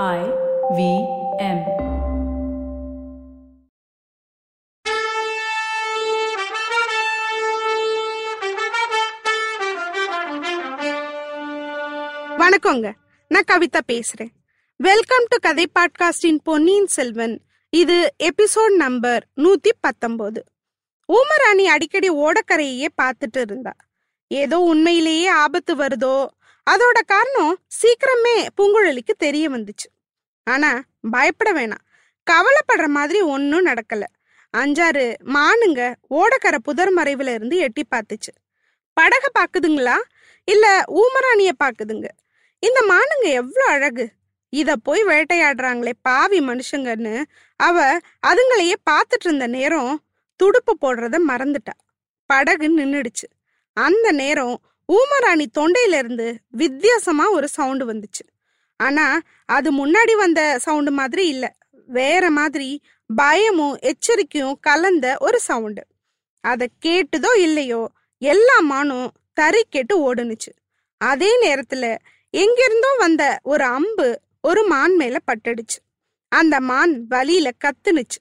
I V M. வணக்கங்க. நான் கவிதா பேசுறேன். வெல்கம் டு கதை பாட்காஸ்டின் பொன்னியின் செல்வன். இது எபிசோட் நம்பர் நூத்தி பத்தொன்பது ஊமராணி அடிக்கடி ஓடக்கரையே பார்த்துட்டு இருந்தா. ஏதோ உண்மையிலேயே ஆபத்து வருதோ அதோட காரணம் சீக்கிரமே பூங்குழலிக்கு தெரிய வந்துச்சு. ஆனா பயப்பட வேணாம். கவலைப்படுற மாதிரி ஒன்றும் நடக்கல. அஞ்சாறு மானுங்க ஓடக்கரை புதர் மறைவுல இருந்து எட்டி பார்த்துச்சு. படக பாக்குதுங்களா? இல்ல ஊமராணிய பாக்குதுங்க? இந்த மானுங்க எவ்வளோ அழகு. இத போய் வேட்டையாடுறாங்களே பாவி மனுஷங்கன்னு அவ அதுங்களையே பார்த்துட்டு இருந்த நேரம் துடுப்பு போடுறத மறந்துட்டா. படகு நின்றுடுச்சு அந்த நேரம் ஊமராணி தொண்டையிலிருந்து வித்தியாசமா ஒரு சவுண்டு வந்துச்சு. ஆனா அது முன்னாடி வந்த சவுண்டு மாதிரி இல்ல. வேற மாதிரி பயமும் எச்சரிக்கையும் கலந்த ஒரு சவுண்டு அதை கேட்டுதோ இல்லையோ எல்லா மானும் தறி கேட்டு ஓடுனுச்சு. அதே நேரத்துல எங்கிருந்தோ வந்த ஒரு அம்பு ஒரு மான் மேல பட்டுடுச்சு. அந்த மான் வலியில கத்துனுச்சு.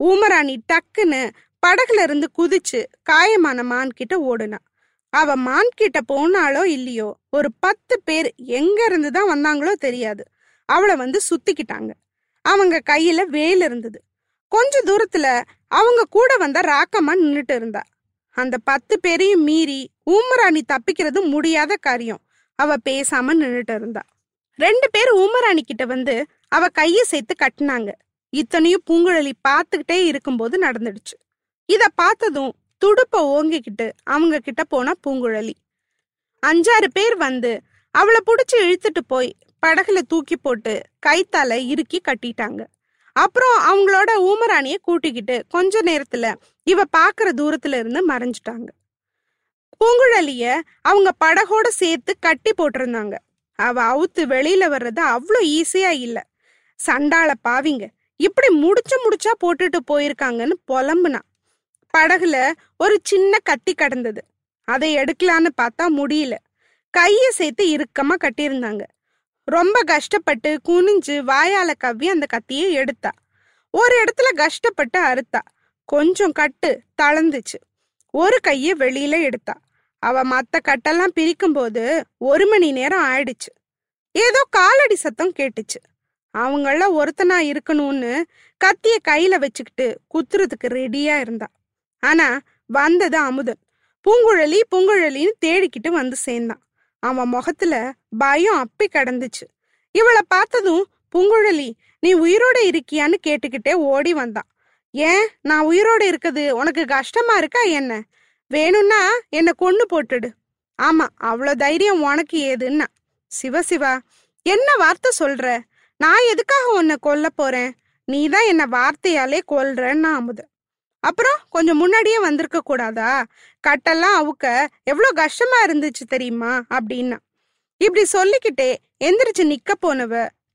ஊமராணி டக்குன்னு படகுல இருந்து குதிச்சு காயமான மான் கிட்ட ஓடுனா. அவ மான் கிட்ட போனாலோ இல்லையோ ஒரு பத்து பேர் எங்க இருந்து தான் வந்தாங்களோ தெரியாது. அவளை வந்து சுத்திக்கிட்டாங்க. அவங்க கையில வேல் இருந்தது. கொஞ்ச தூரத்துல அவங்க கூட வந்த ராக்கம்மா நின்றுட்டு இருந்தா. அந்த பத்து பேரையும் மீறி ஊமராணி தப்பிக்கிறது முடியாத காரியம். அவ பேசாம நின்றுட்டு இருந்தா. ரெண்டு பேர் ஊமராணி கிட்ட வந்து அவ கைய சேர்த்து கட்டினாங்க. இத்தனையும் பூங்குழலி பார்த்துக்கிட்டே இருக்கும்போது நடந்துடுச்சு. இத பார்த்ததும் துடுப்ப ஓங்கிக்கிட்டு அவங்க கிட்ட போனா பூங்குழலி. அஞ்சாறு பேர் வந்து அவளை புடிச்சு இழுத்துட்டு போய் படகுல தூக்கி போட்டு கைத்தால இறுக்கி கட்டிட்டாங்க. அப்புறம் அவங்களோட ஊமராணிய கூட்டிக்கிட்டு கொஞ்ச நேரத்துல இவ பாக்குற தூரத்துல இருந்து மறைஞ்சிட்டாங்க. பூங்குழலிய அவங்க படகோட சேர்த்து கட்டி போட்டிருந்தாங்க. அவ அவுத்து வெளியில வர்றது அவ்வளோ ஈஸியா இல்ல. சண்டாள பாவிங்க. இப்படி முடிச்சு முடிச்சா போட்டுட்டு போயிருக்காங்கன்னு புலம்புனா. படகுல ஒரு சின்ன கத்தி கடந்தது. அதை எடுக்கலான்னு பார்த்தா முடியல. கைய சேர்த்து இறுக்கமா கட்டியிருந்தாங்க. ரொம்ப கஷ்டப்பட்டு குனிஞ்சு வாயால கவ்வி அந்த கத்தியை எடுத்தா. ஒரு இடத்துல கஷ்டப்பட்டு அறுத்தா. கொஞ்சம் கட்டு தளர்ந்துச்சு. ஒரு கைய வெளியில எடுத்தா. அவ மத்த கட்டெல்லாம் பிரிக்கும் போது ஒரு மணி நேரம் ஆயிடுச்சு. ஏதோ காலடி சத்தம் கேட்டுச்சு. அவங்கள ஒருத்தனா இருக்கணும்னு கத்திய கையில வச்சுக்கிட்டு குத்துறதுக்கு ரெடியா இருந்தா. ஆனா வந்தது அமுதன். பூங்குழலி பூங்குழலின்னு தேடிக்கிட்டு வந்து சேர்ந்தான். அவன் முகத்துல பயம் அப்பி கடந்துச்சு. இவளை பார்த்ததும் பூங்குழலி நீ உயிரோட இருக்கியான்னு கேட்டுக்கிட்டே ஓடி வந்தான். ஏன்? நான் உயிரோட இருக்குது. உனக்கு கஷ்டமா இருக்கா என்ன? வேணும்னா என்னை கொன்னு போட்டுடு. ஆமா அவ்வளோ தைரியம் உனக்கு ஏதுன்னா. சிவசிவா என்ன வார்த்தை சொல்ற? நான் எதுக்காக உன்னை கொல்ல போறேன்? நீ தான் என்ன வார்த்தையாலே கொல்றன்னா அமுது அப்புறம் கொஞ்சம் முன்னாடியே வந்திருக்க கூடாதா? கட்டெல்லாம் அவுக்க எவ்வளோ கஷ்டமா இருந்துச்சு தெரியுமா? அப்படின்னா இப்படி சொல்லிக்கிட்டே எந்திரிச்சு நிக்க போனவ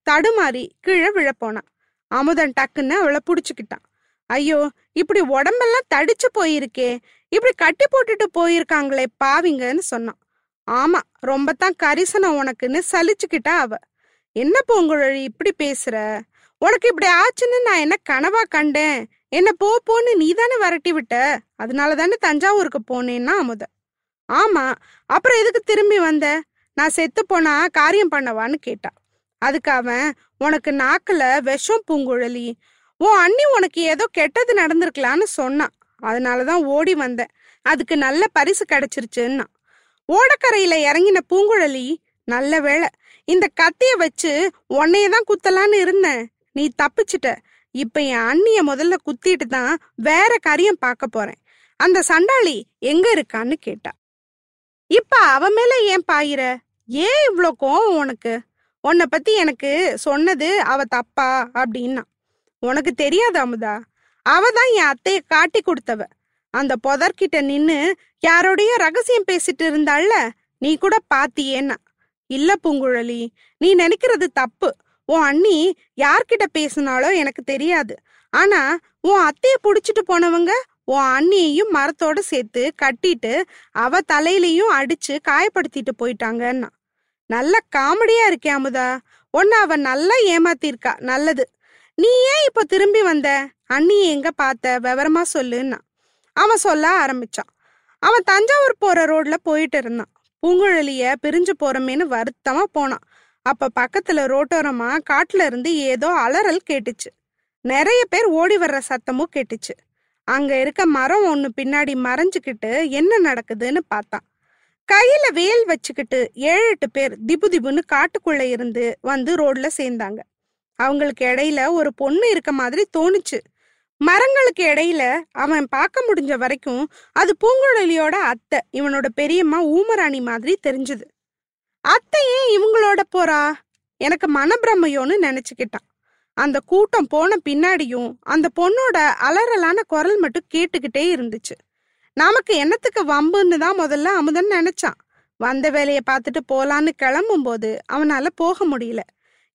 தடுமாறி கீழே விழப்போனான் அமுதன் டக்குன்னு அவளை புடிச்சுக்கிட்டான். ஐயோ இப்படி உடம்பெல்லாம் தடிச்சு போயிருக்கே. இப்படி கட்டி போட்டுட்டு போயிருக்காங்களே பாவிங்கன்னு சொன்னான். ஆமா ரொம்ப தான் கரிசனம் உனக்குன்னு சலிச்சுக்கிட்டா அவ. என்ன பூங்குழலி இப்படி பேசுற? உனக்கு இப்படி ஆச்சுன்னு நான் என்ன கனவா கண்டேன்? என்ன போ போன்னு நீ தானே விரட்டி விட்ட. அதனால தானே தஞ்சாவூருக்கு போனேன்னா அமுத ஆமா அப்புறம் எதுக்கு திரும்பி வந்த? நான் செத்து போனா காரியம் பண்ணவான்னு கேட்டா. அதுக்கு அவன் உனக்கு நாக்குல விஷம் பூங்குழலி. உன் அண்ணி உனக்கு ஏதோ கெட்டது நடந்திருக்கலான்னு சொன்னான் அதனாலதான் ஓடி வந்தேன் அதுக்கு நல்ல பரிசு கிடைச்சிருச்சுன்னா. ஓடக்கரையில இறங்கின பூங்குழலி நல்ல வேளை. இந்த கத்திய வச்சு உன்னைய தான் குத்தலான்னு இருந்தேன். நீ தப்பிச்சிட்ட. இப்ப என் அண்ணிய முதல்ல குத்திட்டு தான் வேற காரியம் பார்க்க போறேன். அந்த சண்டாளி எங்க இருக்கான்னு கேட்டா. இப்ப அவ மேல ஏன் பாயிற? ஏன் இவ்வளோ கோவம் உனக்கு? உன்னை பத்தி எனக்கு சொன்னது அவ தப்பா? அப்படின்னா. உனக்கு தெரியாது அமுதா. அவ தான் என் அத்தைய காட்டி கொடுத்தவ. அந்த புதர்கிட்ட நின்னு யாரோடைய ரகசியம் பேசிட்டு இருந்தாள்ல நீ கூட பாத்தியேன்னா. இல்ல பூங்குழலி நீ நினைக்கிறது தப்பு. உன் அண்ணி யார்கிட்ட பேசினாலோ எனக்கு தெரியாது. ஆனா உன் அத்தைய புடிச்சிட்டு போனவங்க உன் அண்ணியையும் மரத்தோட சேர்த்து கட்டிட்டு அவ தலையிலையும் அடிச்சு காயப்படுத்திட்டு போயிட்டாங்கன்னா நல்ல காமெடியா இருக்கே அமுதா. ஒன்னு அவ நல்லா ஏமாத்திருக்கா. நல்லது. நீ ஏன் இப்ப திரும்பி வந்த? அண்ணியை எங்க பார்த்த? விவரமா சொல்லுன்னா அவன் சொல்ல ஆரம்பிச்சான். அவன் தஞ்சாவூர் போற ரோட்ல போயிட்டு இருந்தான். பூங்குழலிய பிரிஞ்சு போறமேன்னு வருத்தமா போனான். அப்ப பக்கத்துல ரோட்டோரமா காட்டுல இருந்து ஏதோ அலறல் கேட்டுச்சு. நிறைய பேர் ஓடி வர்ற சத்தமும் கேட்டுச்சு. அங்க இருக்க மரம் ஒண்ணு பின்னாடி மறைஞ்சுக்கிட்டு என்ன நடக்குதுன்னு பார்த்தான். கையில வேல் வச்சுக்கிட்டு ஏழு எட்டு பேர் திபு திபுன்னு காட்டுக்குள்ள இருந்து வந்து ரோட்ல சேர்ந்தாங்க. அவங்களுக்கு இடையில ஒரு பொண்ணு இருக்க மாதிரி தோணுச்சு. மரங்களுக்கு இடையில அவன் பார்க்க முடிஞ்ச வரைக்கும் அது பூங்குழலியோட அத்தை இவனோட பெரியம்மா ஊமராணி மாதிரி தெரிஞ்சுது. அத்தை ஏன் இவங்களோட போறா? எனக்கு மனப்பிரமையோன்னு நினைச்சுக்கிட்டான். அந்த கூட்டம் போன பின்னாடியும் அந்த பொண்ணோட அலறலான குரல் மட்டும் கேட்டுக்கிட்டே இருந்துச்சு. நமக்கு என்னத்துக்கு வம்புன்னு தான் முதல்ல அமுதன் நினைச்சான். வந்த வேலையை பார்த்துட்டு போலான்னு கிளம்பும்போது அவனால போக முடியல.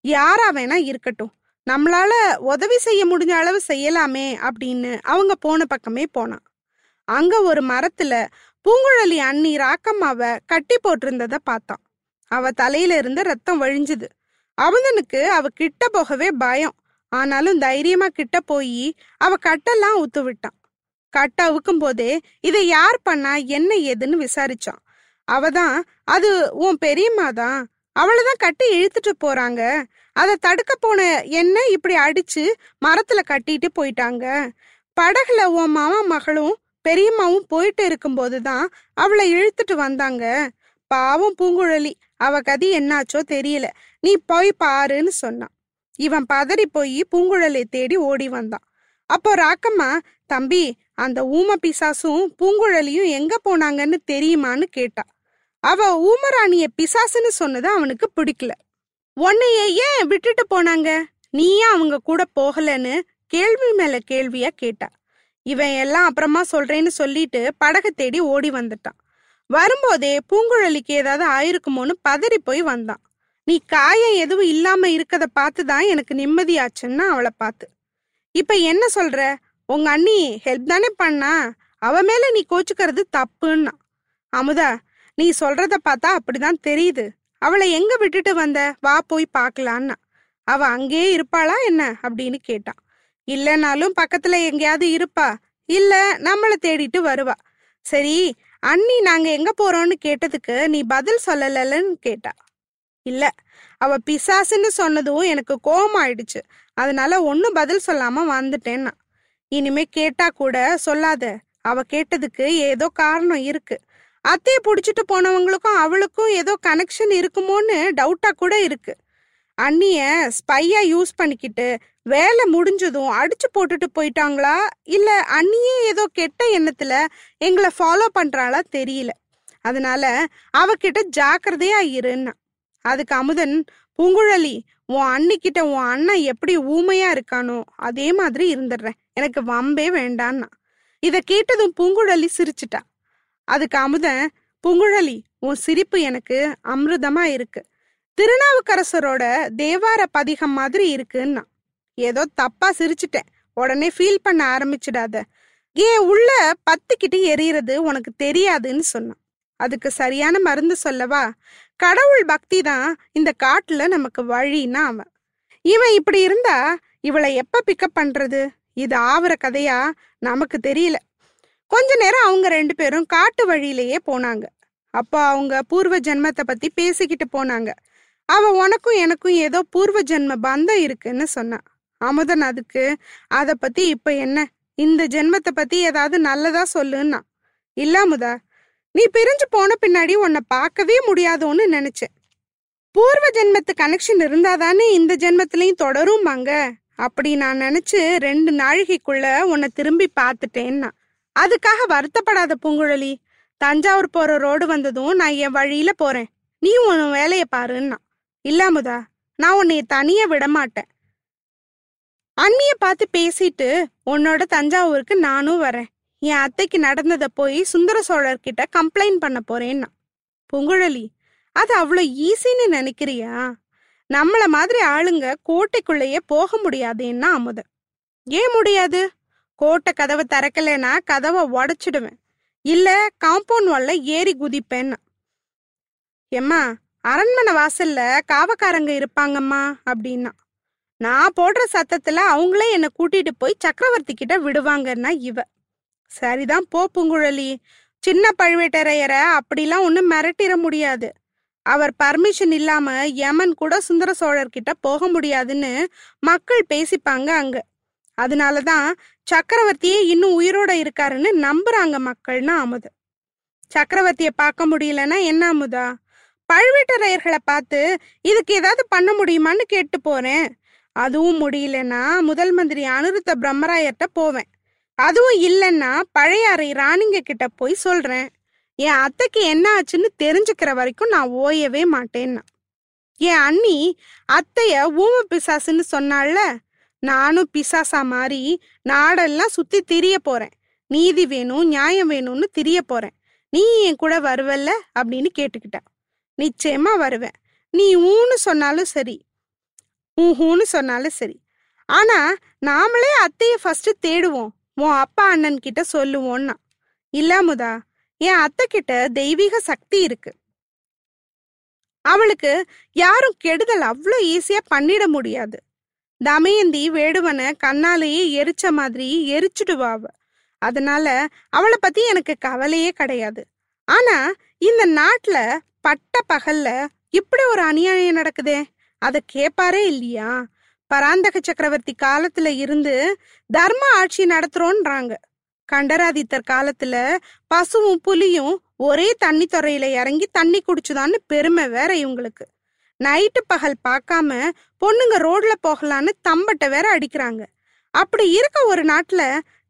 யாரா வேணா இருக்கட்டும். நம்மளால உதவி செய்ய முடிஞ்ச அளவு செய்யலாமே அப்படின்னு அவங்க போன பக்கமே போனான். அங்க ஒரு மரத்துல பூங்குழலி அண்ணி ராக்கம்மாவை கட்டி போட்டிருந்ததை பார்த்தான். அவ தலையில இருந்து ரத்தம் வழிஞ்சுது. அமுதனுக்கு அவ கிட்ட போகவே பயம். ஆனாலும் தைரியமா கிட்ட போய் அவ கட்டெல்லாம் ஊத்து விட்டான். கட்ட அவுக்கும் போதே இதை யார் பண்ணா என்ன ஏதுன்னு விசாரிச்சான். அவதான் அது உன் பெரியம்மா தான். அவளைதான் கட்டி இழுத்துட்டு போறாங்க. அதை தடுக்க போன என்ன இப்படி அடிச்சு மரத்துல கட்டிட்டு போயிட்டாங்க? படகுல உன் மாமா மகளும் பெரியம்மாவும் போயிட்டு இருக்கும்போது தான் அவளை இழுத்துட்டு வந்தாங்க. பாவம் பூங்குழலி. அவ கதி என்னாச்சோ தெரியல. நீ போய் பாருன்னு சொன்னான் இவன் பதறி போய் பூங்குழலை தேடி ஓடி வந்தான். அப்போ ராக்கம்மா தம்பி அந்த ஊம பிசாசும் பூங்குழலியும் எங்க போனாங்கன்னு தெரியுமான்னு கேட்டா. அவ ஊமராணிய பிசாசுன்னு சொன்னது அவனுக்கு பிடிக்கல. உன்னைய ஏன் விட்டுட்டு போனாங்க? நீ ஏன் அவங்க கூட போகலன்னு கேள்வி மேல கேள்வியா கேட்டா. இவன் எல்லாம் அப்புறமா சொல்றேன்னு சொல்லிட்டு படகு தேடி ஓடி வந்துட்டான். வரும்போதே பூங்குழலிக்கு ஏதாவது ஆயிருக்குமோன்னு பதறி போய் வந்தான். நீ காயம் எதுவும் இல்லாம இருக்கத பார்த்து தான் எனக்கு நிம்மதியாச்சுன்னா அவளை பார்த்து. இப்ப என்ன சொல்ற? உங்க அண்ணி ஹெல்ப் தானே பண்ணா? அவ மேல நீ கோச்சுக்கிறது தப்புன்னா. அமுதா நீ சொல்றத பார்த்தா அப்படிதான் தெரியுது. அவளை எங்க விட்டுட்டு வந்த? வா போய் பார்க்கலான்னா. அவ அங்கேயே இருப்பாளா என்ன? அப்படின்னு கேட்டான். இல்லைனாலும் பக்கத்துல எங்கேயாவது இருப்பா. இல்ல நம்மளை தேடிட்டு வருவா. சரி அண்ணி நாங்க எங்க போறோம்னு கேட்டதுக்கு நீ பதில் சொல்லலன்னு கேட்டா. இல்ல அவ பிசாசுன்னு சொன்னதும் எனக்கு கோபம் ஆயிடுச்சு அதனால ஒன்னும் பதில் சொல்லாம வந்துட்டேன்னா. இனிமே கேட்டா கூட சொல்லாத. அவ கேட்டதுக்கு ஏதோ காரணம் இருக்கு. அத்தைய புடிச்சிட்டு போனவங்களுக்கும் அவளுக்கும் ஏதோ கனெக்ஷன் இருக்குமோன்னு டவுட்டா கூட இருக்கு. அண்ணிய ஸ்பையா யூஸ் பண்ணிக்கிட்டு வேலை முடிஞ்சதும் அடிச்சு போட்டுட்டு போயிட்டாங்களா? இல்ல அண்ணியே ஏதோ கெட்ட எண்ணத்துல எங்களை ஃபாலோ பண்றாளா தெரியல. அதனால அவகிட்ட ஜாக்கிரதையா இருன்னா. அதுக்கு அமுதன் பூங்குழலி உன் அண்ணிக்கிட்ட உன் அண்ணன் எப்படி ஊமையா இருக்கானோ அதே மாதிரி இருந்துடுறேன். எனக்கு வம்பே வேண்டான்னா. இத கேட்டதும் பூங்குழலி சிரிச்சிட்டா. அதுக்கு அமுதன் பூங்குழலி உன் சிரிப்பு எனக்கு அமிர்தமா இருக்கு. திருநாவுக்கரசரோட தேவார பதிகம் மாதிரி இருக்குன்னா. ஏதோ தப்பா சிரிச்சிட்டேன். உடனே ஃபீல் பண்ண ஆரம்பிச்சிடாத. ஏன் உள்ள பத்துக்கிட்டு எரியறது உனக்கு தெரியாதுன்னு சொன்னான். அதுக்கு சரியான மருந்து சொல்லவா? கடவுள் பக்தி தான் இந்த காட்டுல நமக்கு வழின்னா அவன். இவன் இப்படி இருந்தா இவளை எப்ப பிக்கப் பண்றது? இது ஆவற கதையா? நமக்கு தெரியல. கொஞ்ச நேரம் அவங்க ரெண்டு பேரும் காட்டு வழியிலேயே போனாங்க. அப்போ அவங்க பூர்வ ஜென்மத்தை பத்தி பேசிக்கிட்டு போனாங்க. அவ உனக்கும் எனக்கும் ஏதோ பூர்வ ஜென்ம பந்தம் இருக்குன்னு சொன்னான். அமுதன் அதுக்கு அத பத்தி இப்ப என்ன? இந்த ஜென்மத்தை பத்தி ஏதாவது நல்லதா சொல்லுன்னா. இல்ல அமுதா நீ பிரிஞ்சு போன பின்னாடி உன்னை பார்க்கவே முடியாதோன்னு நினைச்சேன். பூர்வ ஜென்மத்து கனெக்ஷன் இருந்தாதானே இந்த ஜென்மத்திலையும் தொடரும்பாங்க அப்படி நான் நினைச்சு ரெண்டு நாழிகைக்குள்ள உன்னை திரும்பி பார்த்துட்டேன்னா. அதுக்காக வருத்தப்படாத பூங்குழலி. தஞ்சாவூர் போற ரோடு வந்ததும் நான் என் வழியில போறேன். நீ உன் வேலையை பாருன்னா. இல்லாமுதா நான் உன்னை தனியா விட மாட்டேன் அண்ணிய பார்த்து பேசிட்டு உன்னோட தஞ்சாவூருக்கு நானும் வரேன். என் அத்தைக்கு நடந்ததை போய் சுந்தர சோழர்கிட்ட கம்ப்ளைண்ட் பண்ண போறேன்னா? பூங்குழலி அது அவ்வளோ ஈஸின்னு நினைக்கிறியா? நம்மள மாதிரி ஆளுங்க கோட்டைக்குள்ளேயே போக முடியாதுன்னா அமுத. ஏன் முடியாது? கோட்டை கதவை திறக்கலைன்னா கதவை உடச்சிடுவேன். இல்ல காம்பவுண்ட் வால்ல ஏறி குதிப்பேன்னா. எம்மா அரண்மனை வாசல்ல காவக்காரங்க இருப்பாங்கம்மா அப்படின்னா. நான் போடுற சத்தத்துல அவங்களே என்னை கூட்டிட்டு போய் சக்கரவர்த்தி கிட்ட விடுவாங்கன்னா இவ. சரிதான் போ பூங்குழலி. சின்ன பழுவேட்டரையரை அப்படிலாம் ஒன்றும் மிரட்டிட முடியாது. அவர் பர்மிஷன் இல்லாம யமன் கூட சுந்தர சோழர் கிட்ட போக முடியாதுன்னு மக்கள் பேசிப்பாங்க அங்க. அதனாலதான் சக்கரவர்த்தியே இன்னும் உயிரோட இருக்காருன்னு நம்புறாங்க மக்கள்னு அமுது. சக்கரவர்த்திய பார்க்க முடியலன்னா என்ன அமுதா? பழுவேட்டரையர்களை பார்த்து இதுக்கு ஏதாவது பண்ண முடியுமான்னு கேட்டு போறேன். அதுவும் முடியலன்னா முதல் மந்திரி அனிருத்த பிரம்மராயர்கிட்ட போவேன். அதுவும் இல்லைன்னா பழையாறை ராணிங்க கிட்ட போய் சொல்றேன். என் அத்தைக்கு என்ன ஆச்சுன்னு தெரிஞ்சுக்கிற வரைக்கும் நான் ஓயவே மாட்டேன்னா. என் அண்ணி அத்தைய ஊம பிசாசுன்னு சொன்னால நானும் பிசாசா மாறி நாடெல்லாம் சுத்தி திரிய போறேன். நீதி வேணும் நியாயம் வேணும்னு திரிய போறேன். நீ என் கூட வருவல்ல? அப்படின்னு கேட்டுக்கிட்ட. நிச்சயமா வருவேன். நீ ஊன்னு சொன்னாலும் சரி ஊஹூன்னு சொன்னாலும் சரி. ஆனா நாமளே அத்தைய ஃபர்ஸ்ட் தேடுவோம். உன் அப்பா அண்ணன் கிட்ட சொல்லுவோன்னா. இல்லாமுதா என் அத்தை கிட்ட தெய்வீக சக்தி இருக்கு. அவளுக்கு யாரும் கெடுதல் அவ்வளோ ஈஸியா பண்ணிட முடியாது. தமயந்தி வேடுவனை கண்ணாலேயே எரிச்ச மாதிரி எரிச்சுடுவாவ அவ. அதனால அவளை பத்தி எனக்கு கவலையே கிடையாது. ஆனா இந்த நாட்டுல பட்ட பகல்ல இப்படி ஒரு அநியாயம் நடக்குதே. அத கேப்பாரே இல்லையா? பராந்தக சக்கரவர்த்தி காலத்துல இருந்து தர்ம ஆட்சி நடத்துறோன்றாங்க. கண்டராதித்தர் காலத்துல பசுவும் புலியும் ஒரே தண்ணி துறையில இறங்கி தண்ணி குடிச்சுதான்னு பெருமை வேற இவங்களுக்கு. நைட்டு பகல் பார்க்காம பொண்ணுங்க ரோட்ல போகலான்னு தம்பட்ட வேற அடிக்கிறாங்க. அப்படி இருக்க ஒரு நாட்டுல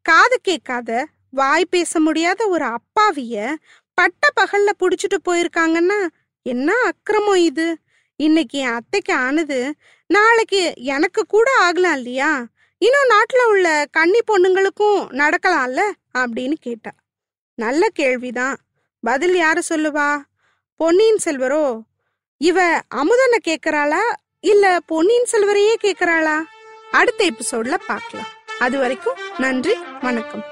காது கேட்காத வாய் பேச முடியாத ஒரு அப்பாவிய பட்ட பகல்ல புடிச்சிட்டு போயிருக்காங்கன்னா என்ன அக்கிரமம் இது? இன்னைக்கு என் அத்தைக்கு ஆனது நாளைக்கு எனக்கு கூட ஆகலாம் இல்லையா? இன்னும் நாட்டில் உள்ள கன்னி பொண்ணுங்களுக்கும் நடக்கலாம்ல? அப்படின்னு கேட்டா. நல்ல கேள்விதான். பதில் யாரு சொல்லுவா? பொன்னியின் செல்வரோ? இவ அமுதனை கேட்கறாளா இல்ல பொன்னியின் செல்வரையே கேட்குறாளா அடுத்த எபிசோட்ல பார்க்கலாம் அது வரைக்கும் நன்றி வணக்கம்.